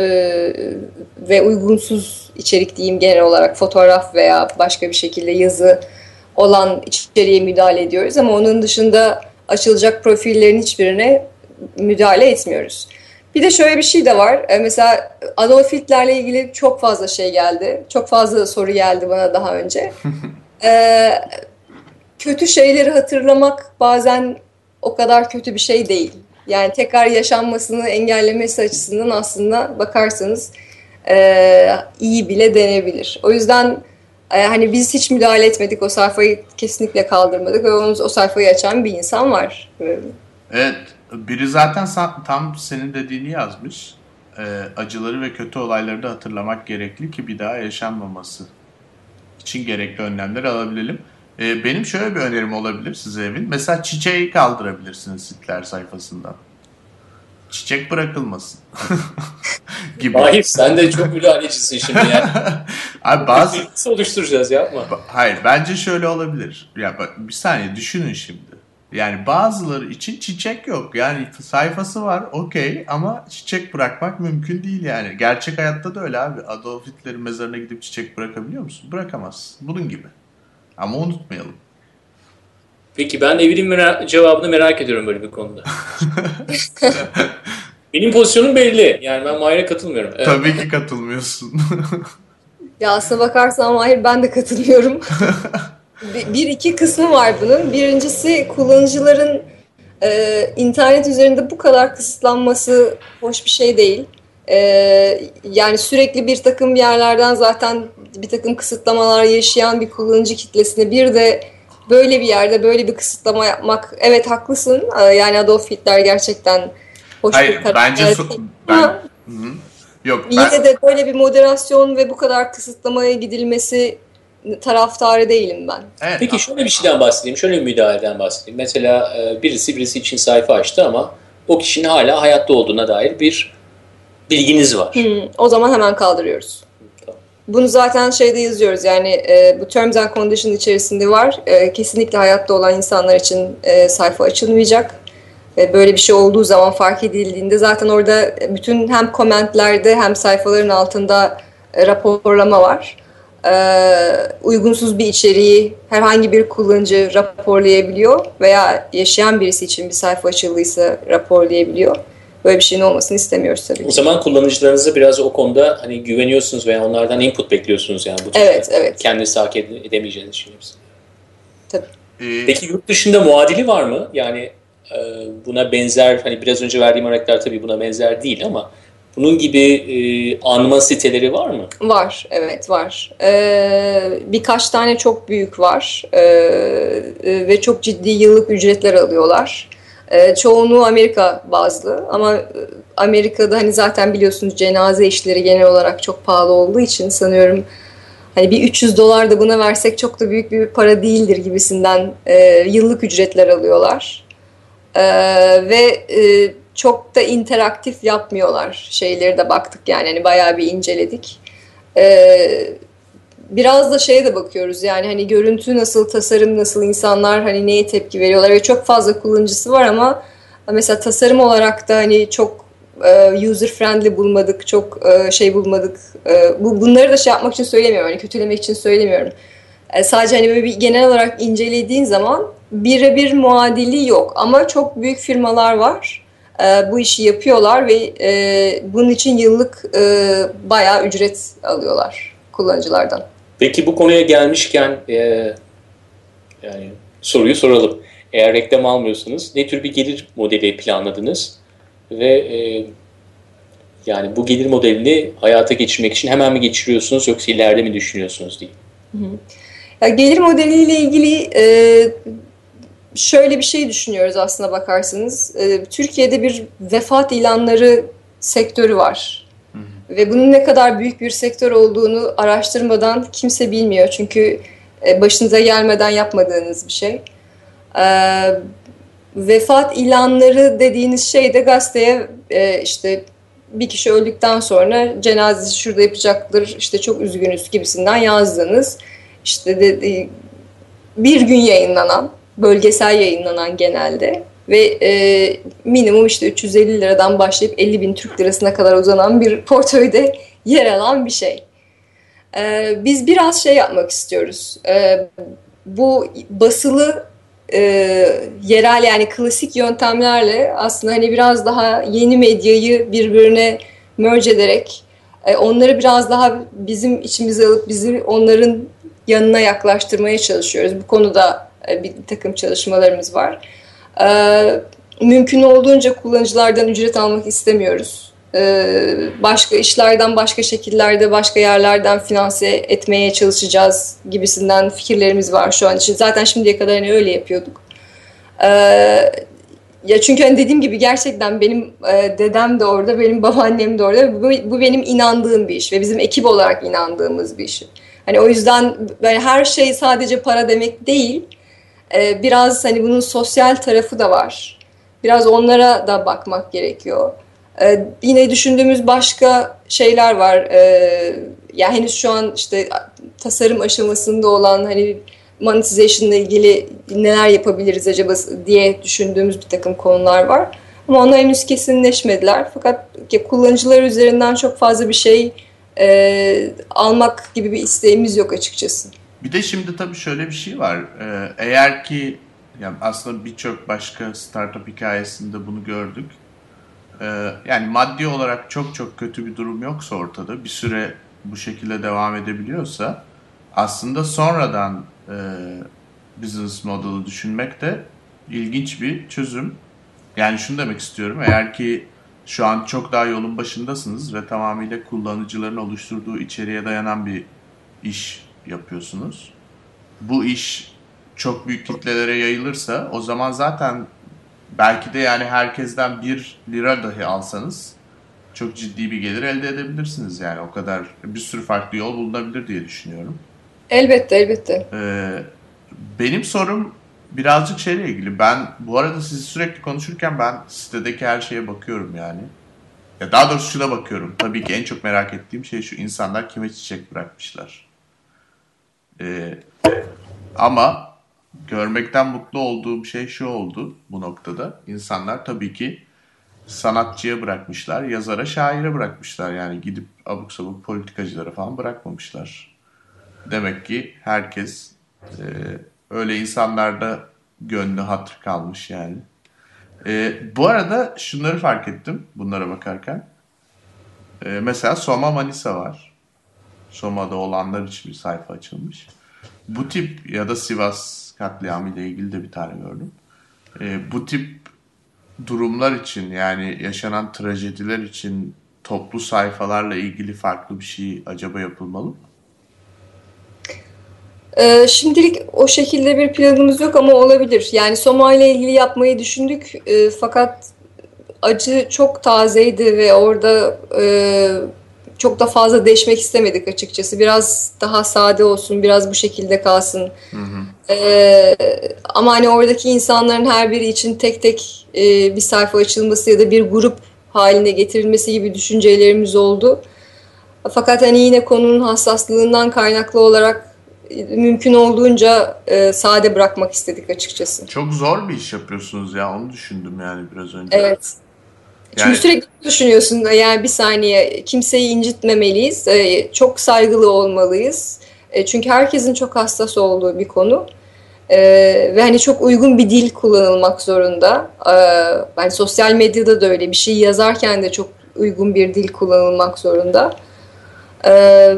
ve uygunsuz içerik diyeyim genel olarak fotoğraf veya başka bir şekilde yazı olan içeriğe müdahale ediyoruz. Ama onun dışında açılacak profillerin hiçbirine müdahale etmiyoruz. Bir de şöyle bir şey de var. Ee, mesela Adolf Hitler'le ilgili çok fazla şey geldi. Çok fazla soru geldi bana daha önce. Ee, kötü şeyleri hatırlamak bazen o kadar kötü bir şey değil. Yani tekrar yaşanmasını engellemesi açısından aslında bakarsanız e, iyi bile denebilir. O yüzden e, hani biz hiç müdahale etmedik, o sayfayı kesinlikle kaldırmadık ve onun, o sayfayı açan bir insan var. Evet, biri zaten tam senin dediğini yazmış. E, acıları ve kötü olayları da hatırlamak gerekli ki bir daha yaşanmaması için gerekli önlemler alabilelim. Ee, benim şöyle bir önerim olabilir size evin. Mesela çiçeği kaldırabilirsiniz Hitler sayfasından. Çiçek bırakılmasın. gibi. Hayır sen de çok müdahalecisin şimdi yani. Abi bazı... Nasıl oluşturacağız yapma. Hayır bence şöyle olabilir. Ya bak, bir saniye düşünün şimdi. Yani bazıları için çiçek yok. Yani sayfası var okey ama çiçek bırakmak mümkün değil yani. Gerçek hayatta da öyle abi. Adolf Hitler'in mezarına gidip çiçek bırakabiliyor musun? Bırakamazsın. Bunun gibi. Ama unutmayalım. Peki ben Evil'in merak, cevabını merak ediyorum böyle bir konuda. Benim pozisyonum belli. Yani ben Mahir'e katılmıyorum. Evet. Tabii ki katılmıyorsun. Ya aslına bakarsan hayır ben de katılmıyorum. bir iki kısmı var bunun. Birincisi kullanıcıların e, internet üzerinde bu kadar kısıtlanması hoş bir şey değil. E, yani sürekli bir takım yerlerden zaten bir takım kısıtlamalar yaşayan bir kullanıcı kitlesine bir de böyle bir yerde böyle bir kısıtlama yapmak evet haklısın. E, yani Adolf Hitler gerçekten hoş Hayır, bir karakter. bence so- ben, Hı. Yok, ben... Yine de böyle bir moderasyon ve bu kadar kısıtlamaya gidilmesi taraftarı değilim ben. Evet, Peki şöyle bir şeyden bahsedeyim, şöyle bir müdahaleden bahsedeyim. Mesela e, birisi birisi için sayfa açtı ama o kişinin hala hayatta olduğuna dair bir bilginiz var. Hmm, o zaman hemen kaldırıyoruz. Bunu zaten şeyde yazıyoruz yani e, bu Terms and Condition içerisinde var. E, kesinlikle hayatta olan insanlar için e, sayfa açılmayacak. E, böyle bir şey olduğu zaman fark edildiğinde zaten orada bütün hem komentlerde hem sayfaların altında e, raporlama var. E, uygunsuz bir içeriği herhangi bir kullanıcı raporlayabiliyor veya yaşayan birisi için bir sayfa açıldıysa raporlayabiliyor. Böyle bir şeyin olmasını istemiyoruz tabii ki. O zaman kullanıcılarınıza biraz o konuda hani güveniyorsunuz veya onlardan input bekliyorsunuz yani bu Evet, evet. Kendinizi takip edemeyeceğiniz için. Tabii. Peki yurt dışında muadili var mı? Yani e, buna benzer hani biraz önce verdiğim örnekler tabii buna benzer değil ama bunun gibi e, anma siteleri var mı? Var, evet var. Ee, birkaç tane çok büyük var ee, ve çok ciddi yıllık ücretler alıyorlar. Ee, çoğunluğu Amerika bazlı ama e, Amerika'da hani zaten biliyorsunuz cenaze işleri genel olarak çok pahalı olduğu için sanıyorum hani bir 300 dolar da buna versek çok da büyük bir para değildir gibisinden e, yıllık ücretler alıyorlar. E, ve e, çok da interaktif yapmıyorlar şeyleri de baktık yani hani bayağı bir inceledik. E, biraz da şeye de bakıyoruz yani hani görüntü nasıl, tasarım nasıl, insanlar hani neye tepki veriyorlar ve çok fazla kullanıcısı var ama mesela tasarım olarak da hani çok e, user friendly bulmadık, çok e, şey bulmadık. E, bu bunları da şey yapmak için söylemiyorum, hani kötülemek için söylemiyorum. Sadece hani böyle bir genel olarak incelediğin zaman birebir muadili yok ama çok büyük firmalar var. Bu işi yapıyorlar ve bunun için yıllık bayağı ücret alıyorlar kullanıcılardan. Peki bu konuya gelmişken e, yani soruyu soralım. Eğer reklam almıyorsunuz ne tür bir gelir modeli planladınız ve e, yani bu gelir modelini hayata geçirmek için hemen mi geçiriyorsunuz yoksa ileride mi düşünüyorsunuz diye. Ya gelir modeliyle ilgili e, şöyle bir şey düşünüyoruz aslında bakarsanız. E, Türkiye'de bir vefat ilanları sektörü var. Ve bunun ne kadar büyük bir sektör olduğunu araştırmadan kimse bilmiyor. Çünkü e, başınıza gelmeden yapmadığınız bir şey. E, vefat ilanları dediğiniz şey de gazeteye e, işte bir kişi öldükten sonra cenazesi şurada yapacaktır, işte çok üzgünüz gibisinden yazdığınız, işte de, de, bir gün yayınlanan, bölgesel yayınlanan genelde ve e, minimum işte 350 liradan başlayıp 50 bin Türk lirasına kadar uzanan bir portföyde yer alan bir şey. E, biz biraz şey yapmak istiyoruz. E, bu basılı e, yerel yani klasik yöntemlerle aslında hani biraz daha yeni medyayı birbirine merge ederek e, onları biraz daha bizim içimize alıp bizi onların yanına yaklaştırmaya çalışıyoruz. Bu konuda e, bir takım çalışmalarımız var. Ee, mümkün olduğunca kullanıcılardan ücret almak istemiyoruz. Ee, başka işlerden, başka şekillerde, başka yerlerden finanse etmeye çalışacağız gibisinden fikirlerimiz var şu an için. Zaten şimdiye kadar hani öyle yapıyorduk. Ee, ya çünkü hani dediğim gibi gerçekten benim e, dedem de orada, benim babaannem de orada. Bu, benim inandığım bir iş ve bizim ekip olarak inandığımız bir iş. Hani o yüzden yani her şey sadece para demek değil e, biraz hani bunun sosyal tarafı da var. Biraz onlara da bakmak gerekiyor. E, yine düşündüğümüz başka şeyler var. E, ya henüz şu an işte tasarım aşamasında olan hani monetization ile ilgili neler yapabiliriz acaba diye düşündüğümüz bir takım konular var. Ama onlar henüz kesinleşmediler. Fakat kullanıcılar üzerinden çok fazla bir şey e, almak gibi bir isteğimiz yok açıkçası. Bir de şimdi tabii şöyle bir şey var. Ee, eğer ki yani aslında birçok başka startup hikayesinde bunu gördük. Ee, yani maddi olarak çok çok kötü bir durum yoksa ortada bir süre bu şekilde devam edebiliyorsa aslında sonradan e, business model'ı düşünmek de ilginç bir çözüm. Yani şunu demek istiyorum. Eğer ki şu an çok daha yolun başındasınız ve tamamıyla kullanıcıların oluşturduğu içeriğe dayanan bir iş yapıyorsunuz. Bu iş çok büyük kitlelere yayılırsa o zaman zaten belki de yani herkesten bir lira dahi alsanız çok ciddi bir gelir elde edebilirsiniz yani o kadar bir sürü farklı yol bulunabilir diye düşünüyorum. Elbette elbette. Ee, benim sorum birazcık şeyle ilgili. Ben bu arada sizi sürekli konuşurken ben sitedeki her şeye bakıyorum yani. Ya daha doğrusu şuna bakıyorum. Tabii ki en çok merak ettiğim şey şu insanlar kime çiçek bırakmışlar. Ee, ama görmekten mutlu olduğum şey şu oldu bu noktada. İnsanlar tabii ki sanatçıya bırakmışlar, yazara, şaire bırakmışlar. Yani gidip abuk sabuk politikacılara falan bırakmamışlar. Demek ki herkes e, öyle insanlarda gönlü hatır kalmış yani. E, bu arada şunları fark ettim bunlara bakarken. E, mesela Soma Manisa var. Soma'da olanlar için bir sayfa açılmış. Bu tip ya da Sivas katliamı ile ilgili de bir tane gördüm. E, bu tip durumlar için yani yaşanan trajediler için toplu sayfalarla ilgili farklı bir şey acaba yapılmalı mı? Ee, şimdilik o şekilde bir planımız yok ama olabilir. Yani Soma ile ilgili yapmayı düşündük e, fakat acı çok tazeydi ve orada e, çok da fazla deşmek istemedik açıkçası. Biraz daha sade olsun, biraz bu şekilde kalsın. Hı hı. E, ama hani oradaki insanların her biri için tek tek e, bir sayfa açılması ya da bir grup haline getirilmesi gibi düşüncelerimiz oldu. Fakat hani yine konunun hassaslığından kaynaklı olarak mümkün olduğunca e, sade bırakmak istedik açıkçası. Çok zor bir iş yapıyorsunuz ya onu düşündüm yani biraz önce. Evet. Yani... Çünkü sürekli düşünüyorsun yani bir saniye kimseyi incitmemeliyiz, e, çok saygılı olmalıyız. E, çünkü herkesin çok hassas olduğu bir konu. E, ve hani çok uygun bir dil kullanılmak zorunda. E, yani sosyal medyada da öyle bir şey yazarken de çok uygun bir dil kullanılmak zorunda. E,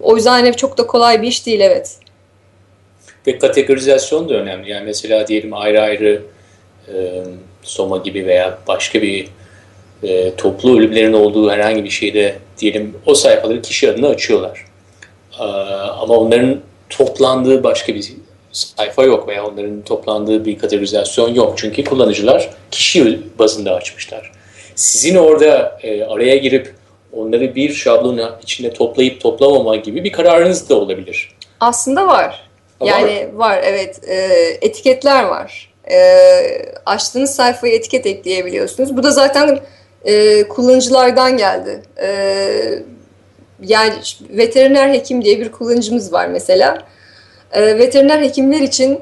o yüzden hani çok da kolay bir iş değil evet. Ve kategorizasyon da önemli. Yani mesela diyelim ayrı ayrı e, Soma gibi veya başka bir e, toplu ölümlerin olduğu herhangi bir şeyde diyelim o sayfaları kişi adına açıyorlar. E, ama onların toplandığı başka bir sayfa yok veya onların toplandığı bir kategorizasyon yok. Çünkü kullanıcılar kişi bazında açmışlar. Sizin orada e, araya girip onları bir şablon içinde toplayıp toplamama gibi bir kararınız da olabilir. Aslında var. Ha, yani var, var evet. E, etiketler var. E, açtığınız sayfaya etiket ekleyebiliyorsunuz. Bu da zaten e, kullanıcılardan geldi. E, yani veteriner hekim diye bir kullanıcımız var mesela. E, veteriner hekimler için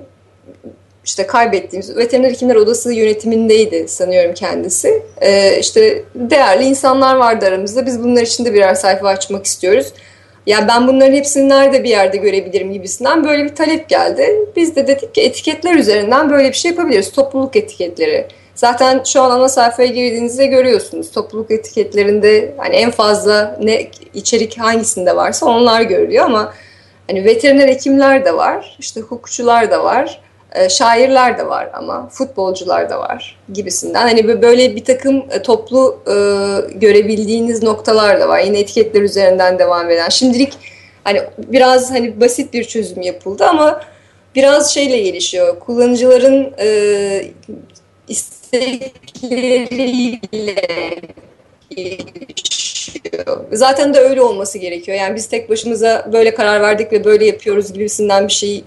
işte kaybettiğimiz veteriner hekimler odası yönetimindeydi sanıyorum kendisi. Ee, işte değerli insanlar vardı aramızda. Biz bunlar için de birer sayfa açmak istiyoruz. Ya ben bunların hepsini nerede bir yerde görebilirim gibisinden böyle bir talep geldi. Biz de dedik ki etiketler üzerinden böyle bir şey yapabiliriz. Topluluk etiketleri. Zaten şu an ana sayfaya girdiğinizde görüyorsunuz. Topluluk etiketlerinde hani en fazla ne içerik hangisinde varsa onlar görülüyor ama hani veteriner hekimler de var, işte hukukçular da var e, şairler de var ama futbolcular da var gibisinden. Hani böyle bir takım e, toplu e, görebildiğiniz noktalar da var. Yine etiketler üzerinden devam eden. Şimdilik hani biraz hani basit bir çözüm yapıldı ama biraz şeyle gelişiyor. Kullanıcıların e, gelişiyor. Zaten de öyle olması gerekiyor. Yani biz tek başımıza böyle karar verdik ve böyle yapıyoruz gibisinden bir şey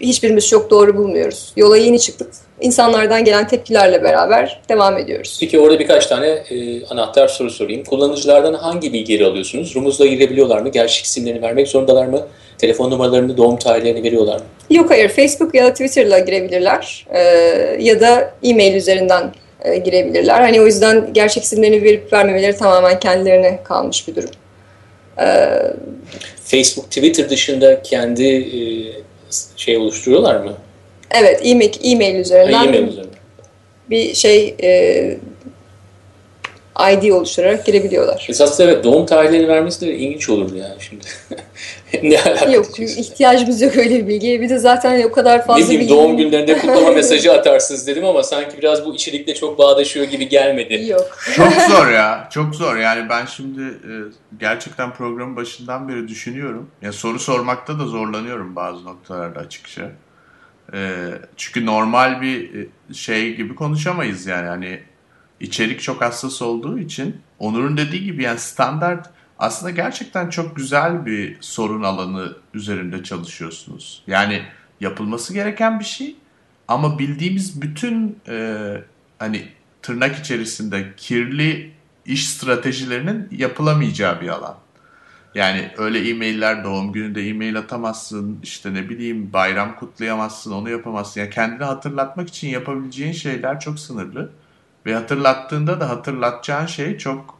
hiçbirimiz çok doğru bulmuyoruz. Yola yeni çıktık. İnsanlardan gelen tepkilerle beraber devam ediyoruz. Peki orada birkaç tane e, anahtar soru sorayım. Kullanıcılardan hangi bilgileri alıyorsunuz? Rumuzla girebiliyorlar mı? Gerçek isimlerini vermek zorundalar mı? Telefon numaralarını, doğum tarihlerini veriyorlar mı? Yok hayır. Facebook ya da Twitter'la girebilirler. E, ya da e-mail üzerinden e, girebilirler. Hani o yüzden gerçek isimlerini verip vermemeleri tamamen kendilerine kalmış bir durum. E, Facebook, Twitter dışında kendi e, şey oluşturuyorlar mı? Evet, e-mail, e-mail üzerinden. E-mail üzerinden. Bir şey e, ID oluşturarak girebiliyorlar. Esasında evet doğum tarihlerini vermesi de ilginç olurdu yani şimdi. ne alakası? Yok ihtiyacımız yok öyle bir bilgiye. Bir de zaten o kadar fazla ne bileyim, doğum günlerinde kutlama mesajı atarsınız dedim ama sanki biraz bu içerikle çok bağdaşıyor gibi gelmedi. Yok. çok zor ya. Çok zor. Yani ben şimdi e, gerçekten programın başından beri düşünüyorum. Ya soru sormakta da zorlanıyorum bazı noktalarda açıkça. E, çünkü normal bir e, şey gibi konuşamayız yani. Hani içerik çok hassas olduğu için Onur'un dediği gibi yani standart aslında gerçekten çok güzel bir sorun alanı üzerinde çalışıyorsunuz. Yani yapılması gereken bir şey ama bildiğimiz bütün e, hani tırnak içerisinde kirli iş stratejilerinin yapılamayacağı bir alan. Yani öyle e-mailler doğum gününde e-mail atamazsın, işte ne bileyim bayram kutlayamazsın, onu yapamazsın. Yani kendini hatırlatmak için yapabileceğin şeyler çok sınırlı. Ve hatırlattığında da hatırlatacağın şey çok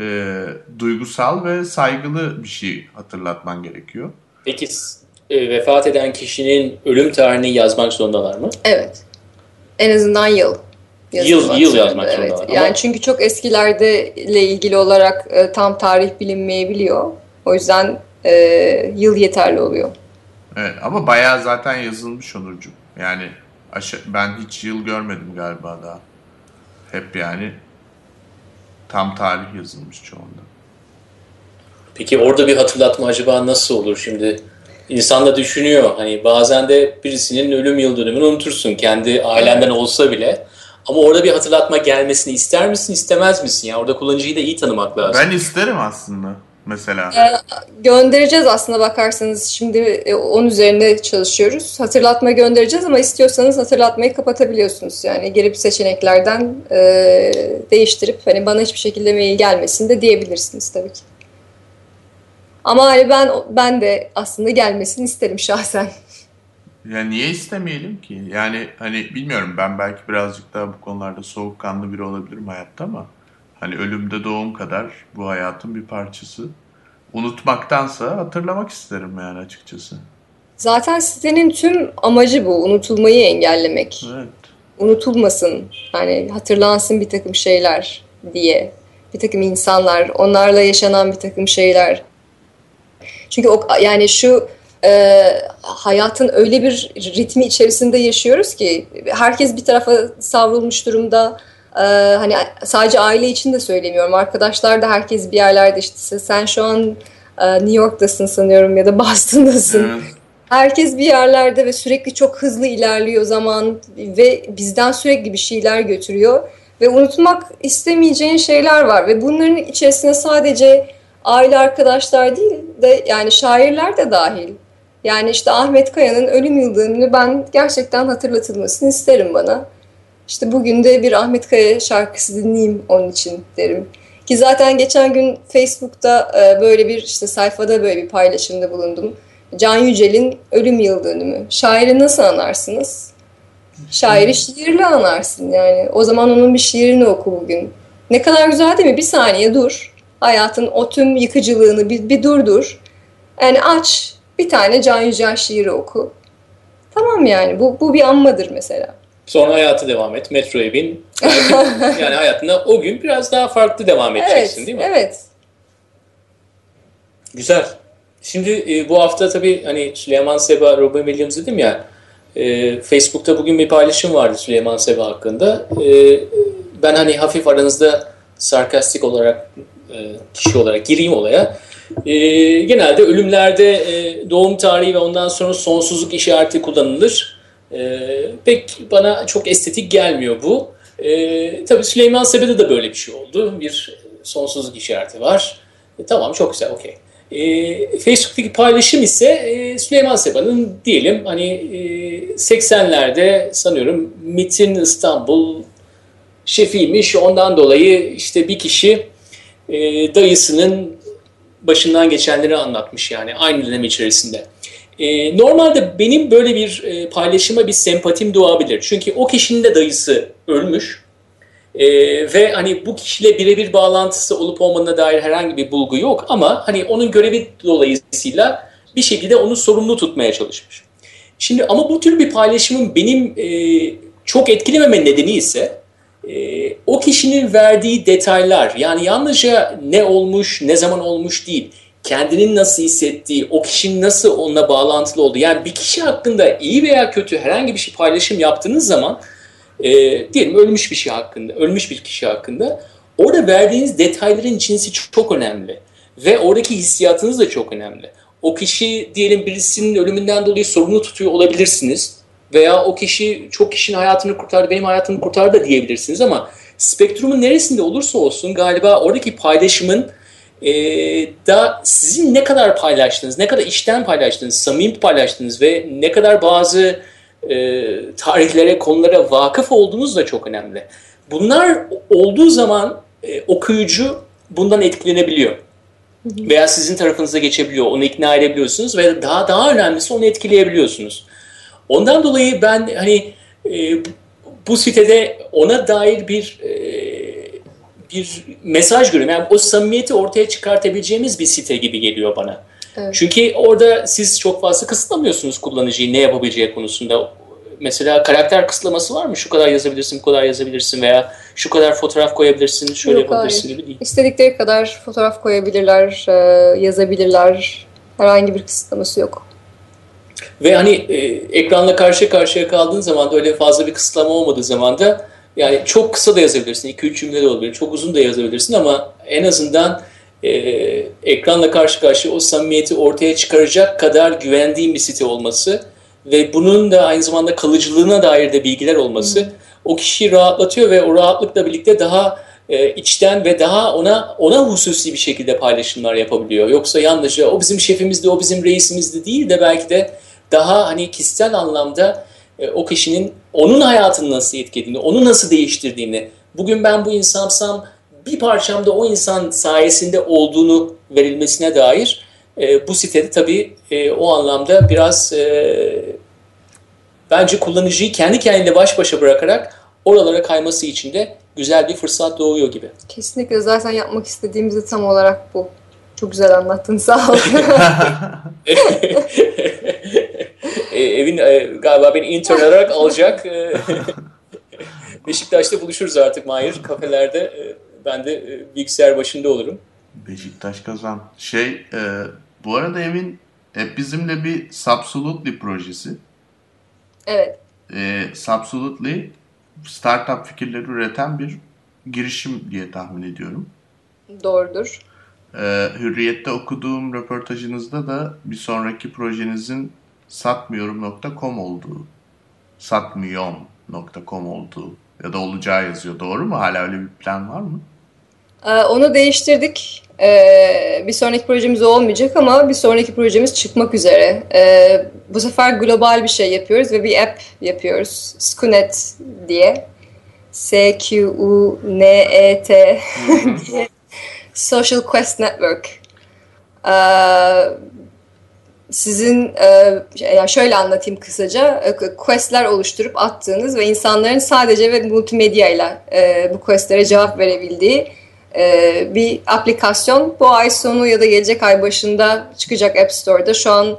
e, duygusal ve saygılı bir şey hatırlatman gerekiyor. Peki e, vefat eden kişinin ölüm tarihini yazmak zorundalar mı? Evet. En azından yıl. Yıl, yıl yazmak evet. zorundalar. Yani çünkü çok eskilerde ile ilgili olarak e, tam tarih bilinmeyebiliyor. O yüzden e, yıl yeterli oluyor. Evet ama bayağı zaten yazılmış Onurcuğum. Yani ben hiç yıl görmedim galiba daha. Hep yani tam tarih yazılmış çoğunda. Peki orada bir hatırlatma acaba nasıl olur şimdi? İnsan da düşünüyor. Hani bazen de birisinin ölüm yıl dönümünü unutursun kendi ailenden olsa bile. Ama orada bir hatırlatma gelmesini ister misin, istemez misin? Yani orada kullanıcıyı da iyi tanımak lazım. Ben isterim aslında mesela? Ee, göndereceğiz aslında bakarsanız. Şimdi e, onun üzerinde çalışıyoruz. Hatırlatma göndereceğiz ama istiyorsanız hatırlatmayı kapatabiliyorsunuz. Yani girip seçeneklerden e, değiştirip hani bana hiçbir şekilde mail gelmesin de diyebilirsiniz tabii ki. Ama hani ben ben de aslında gelmesini isterim şahsen. Ya niye istemeyelim ki? Yani hani bilmiyorum ben belki birazcık daha bu konularda soğukkanlı biri olabilirim hayatta ama Hani ölümde doğum kadar bu hayatın bir parçası. Unutmaktansa hatırlamak isterim yani açıkçası. Zaten sitenin tüm amacı bu. Unutulmayı engellemek. Evet. Unutulmasın. Hani hatırlansın bir takım şeyler diye. Bir takım insanlar, onlarla yaşanan bir takım şeyler. Çünkü o, yani şu e, hayatın öyle bir ritmi içerisinde yaşıyoruz ki herkes bir tarafa savrulmuş durumda ee, hani sadece aile için de söylemiyorum. Arkadaşlar da herkes bir yerlerde işte sen şu an e, New York'tasın sanıyorum ya da Boston'dasın. Evet. Herkes bir yerlerde ve sürekli çok hızlı ilerliyor zaman ve bizden sürekli bir şeyler götürüyor ve unutmak istemeyeceğin şeyler var ve bunların içerisine sadece aile arkadaşlar değil de yani şairler de dahil. Yani işte Ahmet Kaya'nın ölüm yıldönümünü ben gerçekten hatırlatılmasını isterim bana. İşte bugün de bir Ahmet Kaya şarkısı dinleyeyim onun için derim. Ki zaten geçen gün Facebook'ta e, böyle bir işte sayfada böyle bir paylaşımda bulundum. Can Yücel'in ölüm yıl dönümü. Şairi nasıl anarsınız? Şairi şiirle anarsın yani. O zaman onun bir şiirini oku bugün. Ne kadar güzel değil mi? Bir saniye dur. Hayatın o tüm yıkıcılığını bir, bir durdur. Yani aç bir tane Can Yücel şiiri oku. Tamam yani bu, bu bir anmadır mesela. Sonra hayatı devam et. Metroya bin. yani hayatında o gün biraz daha farklı devam edeceksin evet, değil mi? Evet. Güzel. Şimdi e, bu hafta tabii hani Süleyman Seba, Robin Williams dedim ya e, Facebook'ta bugün bir paylaşım vardı Süleyman Seba hakkında. E, ben hani hafif aranızda sarkastik olarak e, kişi olarak gireyim olaya. E, genelde ölümlerde e, doğum tarihi ve ondan sonra sonsuzluk işareti kullanılır. E, pek bana çok estetik gelmiyor bu. E, tabii Süleyman Sebe'de de böyle bir şey oldu. Bir sonsuzluk işareti var. E, tamam çok güzel okey. E, Facebook'taki paylaşım ise e, Süleyman Seba'nın diyelim hani e, 80'lerde sanıyorum MIT'in İstanbul şefiymiş. Ondan dolayı işte bir kişi e, dayısının başından geçenleri anlatmış yani aynı dönem içerisinde. E, normalde benim böyle bir e, paylaşıma bir sempatim doğabilir. Çünkü o kişinin de dayısı ölmüş. E, ve hani bu kişiyle birebir bağlantısı olup olmadığına dair herhangi bir bulgu yok ama hani onun görevi dolayısıyla bir şekilde onu sorumlu tutmaya çalışmış. Şimdi ama bu tür bir paylaşımın benim e, çok etkilememe nedeni ise e, o kişinin verdiği detaylar yani yalnızca ne olmuş ne zaman olmuş değil kendinin nasıl hissettiği, o kişinin nasıl onunla bağlantılı olduğu. Yani bir kişi hakkında iyi veya kötü herhangi bir şey paylaşım yaptığınız zaman e, diyelim ölmüş bir şey hakkında, ölmüş bir kişi hakkında orada verdiğiniz detayların cinsi çok önemli. Ve oradaki hissiyatınız da çok önemli. O kişi diyelim birisinin ölümünden dolayı sorumlu tutuyor olabilirsiniz. Veya o kişi çok kişinin hayatını kurtardı, benim hayatımı kurtardı da diyebilirsiniz ama spektrumun neresinde olursa olsun galiba oradaki paylaşımın e, da sizin ne kadar paylaştınız, ne kadar işten paylaştınız, samimi paylaştınız ve ne kadar bazı e, tarihlere, konulara vakıf olduğunuz da çok önemli. Bunlar olduğu zaman e, okuyucu bundan etkilenebiliyor. Veya sizin tarafınıza geçebiliyor, onu ikna edebiliyorsunuz ve daha daha önemlisi onu etkileyebiliyorsunuz. Ondan dolayı ben hani e, bu sitede ona dair bir e, bir mesaj görüyorum. Yani o samimiyeti ortaya çıkartabileceğimiz bir site gibi geliyor bana. Evet. Çünkü orada siz çok fazla kısıtlamıyorsunuz kullanıcıyı ne yapabileceği konusunda. Mesela karakter kısıtlaması var mı? Şu kadar yazabilirsin, bu kadar yazabilirsin veya şu kadar fotoğraf koyabilirsin, şöyle Yok, yapabilirsin hayır. gibi değil. İstedikleri kadar fotoğraf koyabilirler, e, yazabilirler. Herhangi bir kısıtlaması yok. Ve hani e, ekranla karşı karşıya kaldığın zaman da öyle fazla bir kısıtlama olmadığı zaman da yani çok kısa da yazabilirsin, 2-3 cümle de olabilir, çok uzun da yazabilirsin ama en azından e, ekranla karşı karşıya o samimiyeti ortaya çıkaracak kadar güvendiğim bir site olması ve bunun da aynı zamanda kalıcılığına dair de bilgiler olması hmm. o kişiyi rahatlatıyor ve o rahatlıkla birlikte daha e, içten ve daha ona ona hususi bir şekilde paylaşımlar yapabiliyor. Yoksa yalnızca o bizim şefimizdi, o bizim reisimizdi değil de belki de daha hani kişisel anlamda e, o kişinin onun hayatını nasıl etkilediğini, onu nasıl değiştirdiğini, bugün ben bu insansam bir parçamda o insan sayesinde olduğunu verilmesine dair e, bu sitede tabii e, o anlamda biraz e, bence kullanıcıyı kendi kendine baş başa bırakarak oralara kayması için de güzel bir fırsat doğuyor gibi. Kesinlikle zaten yapmak istediğimiz de tam olarak bu. Çok güzel anlattın sağ ol. e, evin e, galiba beni intern olarak alacak. E, Beşiktaş'ta buluşuruz artık Mahir. Kafelerde e, ben de e, bilgisayar başında olurum. Beşiktaş kazan. Şey e, bu arada Evin hep bizimle bir Subsolutely projesi. Evet. E, Subsolutely startup fikirleri üreten bir girişim diye tahmin ediyorum. Doğrudur. Ee, Hürriyet'te okuduğum röportajınızda da bir sonraki projenizin satmıyorum.com olduğu, satmıyorum.com olduğu ya da olacağı yazıyor. Doğru mu? Hala öyle bir plan var mı? Ee, onu değiştirdik. Ee, bir sonraki projemiz olmayacak ama bir sonraki projemiz çıkmak üzere. Ee, bu sefer global bir şey yapıyoruz ve bir app yapıyoruz. Skunet diye. S-Q-U-N-E-T diye. Social Quest Network. Ee, sizin e, yani şöyle anlatayım kısaca e, questler oluşturup attığınız ve insanların sadece ve multimedya ile bu questlere cevap verebildiği e, bir aplikasyon. Bu ay sonu ya da gelecek ay başında çıkacak App Store'da. Şu an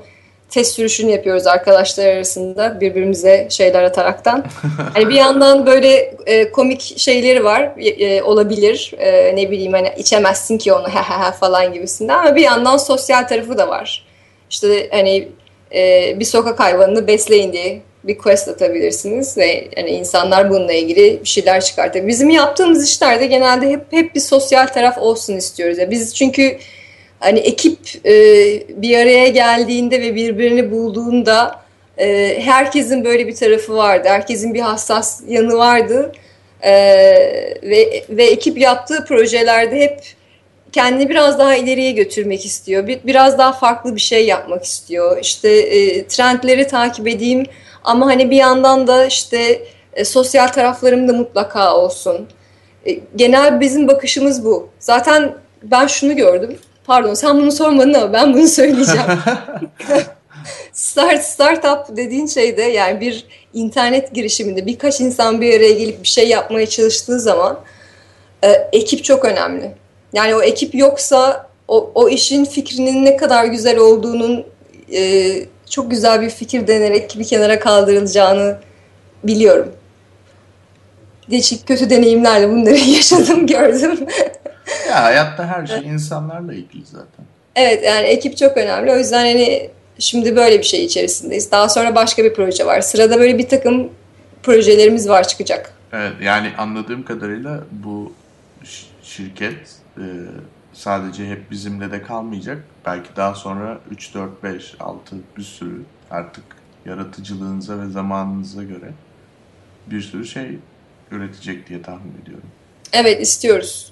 test sürüşünü yapıyoruz arkadaşlar arasında birbirimize şeyler ataraktan. Hani bir yandan böyle e, komik şeyleri var e, olabilir. E, ne bileyim hani içemezsin ki onu ha ha falan gibisinden ama bir yandan sosyal tarafı da var. İşte hani e, bir sokak hayvanını besleyin diye bir quest atabilirsiniz ve yani insanlar bununla ilgili bir şeyler çıkartır. Bizim yaptığımız işlerde genelde hep hep bir sosyal taraf olsun istiyoruz. Yani biz çünkü hani ekip e, bir araya geldiğinde ve birbirini bulduğunda e, herkesin böyle bir tarafı vardı. Herkesin bir hassas yanı vardı. E, ve ve ekip yaptığı projelerde hep kendini biraz daha ileriye götürmek istiyor. Bir, biraz daha farklı bir şey yapmak istiyor. İşte e, trendleri takip edeyim ama hani bir yandan da işte e, sosyal taraflarım da mutlaka olsun. E, genel bizim bakışımız bu. Zaten ben şunu gördüm. Pardon sen bunu sormadın ama ben bunu söyleyeceğim. Start startup dediğin şeyde yani bir internet girişiminde birkaç insan bir araya gelip bir şey yapmaya çalıştığı zaman e, ekip çok önemli. Yani o ekip yoksa o, o işin fikrinin ne kadar güzel olduğunun e, çok güzel bir fikir denerek bir kenara kaldırılacağını biliyorum. değişik kötü deneyimlerle bunları yaşadım, gördüm. ya hayatta her şey insanlarla ilgili zaten. Evet yani ekip çok önemli. O yüzden hani şimdi böyle bir şey içerisindeyiz. Daha sonra başka bir proje var. Sırada böyle bir takım projelerimiz var çıkacak. Evet yani anladığım kadarıyla bu şirket e, sadece hep bizimle de kalmayacak. Belki daha sonra 3, 4, 5, 6 bir sürü artık yaratıcılığınıza ve zamanınıza göre bir sürü şey üretecek diye tahmin ediyorum. Evet istiyoruz.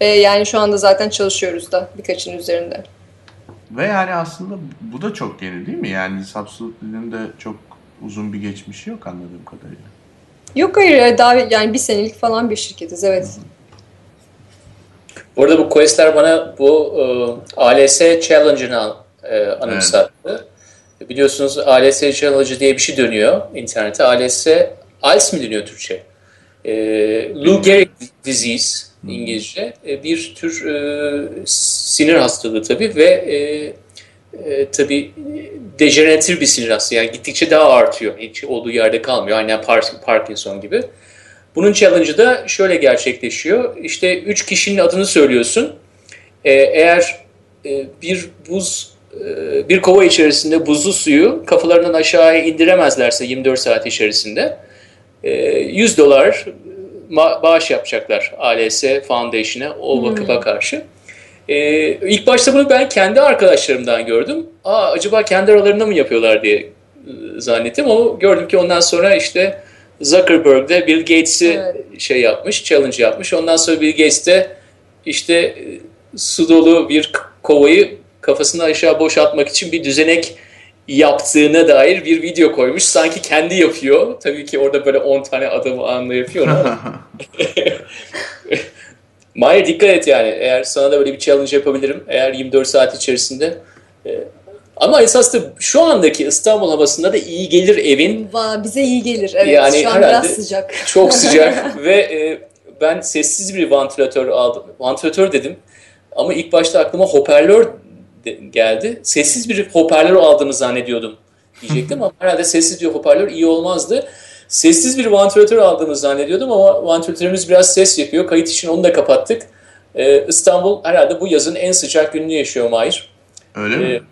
Ee, yani şu anda zaten çalışıyoruz da birkaçın üzerinde. Ve yani aslında bu da çok yeni değil mi? Yani Substitute'nin de çok uzun bir geçmişi yok anladığım kadarıyla. Yok hayır daha yani bir senelik falan bir şirketiz evet. Hı hı. Bu questler bana bu e, ALS Challenge'ını e, anımsattı. Evet. Biliyorsunuz ALS Challenge diye bir şey dönüyor internette. ALS, ALS mi dönüyor Türkçe? E, Lou Gehrig disease İngilizce. E, bir tür e, sinir hastalığı tabii ve e, e, tabii dejeneratif bir sinir hastalığı. Yani gittikçe daha artıyor. Hiç olduğu yerde kalmıyor. Aynen Parkinson gibi. Bunun challenge'ı da şöyle gerçekleşiyor. İşte üç kişinin adını söylüyorsun. Ee, eğer e, bir buz e, bir kova içerisinde buzlu suyu kafalarından aşağıya indiremezlerse 24 saat içerisinde e, 100 dolar bağış yapacaklar ALS Foundation'a o hmm. vakıfa karşı. Ee, ilk başta bunu ben kendi arkadaşlarımdan gördüm. Aa acaba kendi aralarında mı yapıyorlar diye e, zannettim ama gördüm ki ondan sonra işte Zuckerberg de Bill Gates'i evet. şey yapmış, challenge yapmış. Ondan sonra Bill Gates de işte e, su dolu bir kovayı kafasını aşağı boşaltmak için bir düzenek yaptığına dair bir video koymuş. Sanki kendi yapıyor. Tabii ki orada böyle 10 tane adam anla yapıyor ama. Maya dikkat et yani. Eğer sana da böyle bir challenge yapabilirim. Eğer 24 saat içerisinde e, ama esas da şu andaki İstanbul havasında da iyi gelir evin. Bize iyi gelir. Evet. Yani şu an biraz sıcak. Çok sıcak ve e, ben sessiz bir vantilatör aldım. Vantilatör dedim ama ilk başta aklıma hoparlör geldi. Sessiz bir hoparlör aldığımı zannediyordum diyecektim ama herhalde sessiz bir hoparlör iyi olmazdı. Sessiz bir vantilatör aldığımı zannediyordum ama vantilatörümüz biraz ses yapıyor. Kayıt için onu da kapattık. Ee, İstanbul herhalde bu yazın en sıcak gününü yaşıyor Mahir. Öyle ee, mi?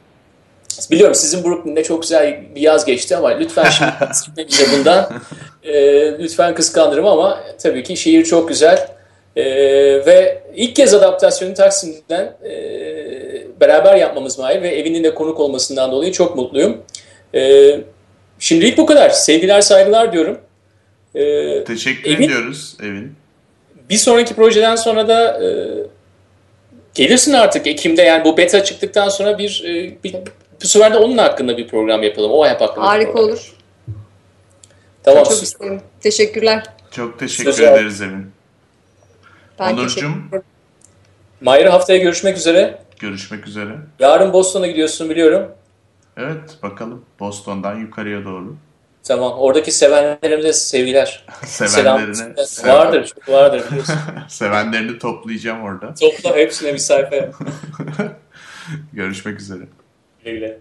Biliyorum sizin Brooklyn'de çok güzel bir yaz geçti ama lütfen şimdi bize bundan e, lütfen kıskandırım ama tabii ki şehir çok güzel. E, ve ilk kez adaptasyonu Taksim'den e, beraber yapmamız Mahir ve evinin de konuk olmasından dolayı çok mutluyum. E, şimdilik bu kadar. Sevgiler saygılar diyorum. E, Teşekkür evin, ediyoruz Evin. Bir sonraki projeden sonra da e, gelirsin artık Ekim'de yani bu beta çıktıktan sonra bir, e, bir bu sefer de onun hakkında bir program yapalım. O app hakkında. Harika olur. Tamam. Çok isterim. Teşekkürler. Çok teşekkür Söz ederiz Emin. Ben Onurcuğum. Mahir haftaya görüşmek üzere. Görüşmek üzere. Yarın Boston'a gidiyorsun biliyorum. Evet bakalım Boston'dan yukarıya doğru. Tamam. Oradaki sevenlerimize sevgiler. Sevenlerine. Selam. Seven... Vardır. Çok vardır biliyorsun. Sevenlerini toplayacağım orada. Topla hepsine bir sayfa Görüşmek üzere. Güle.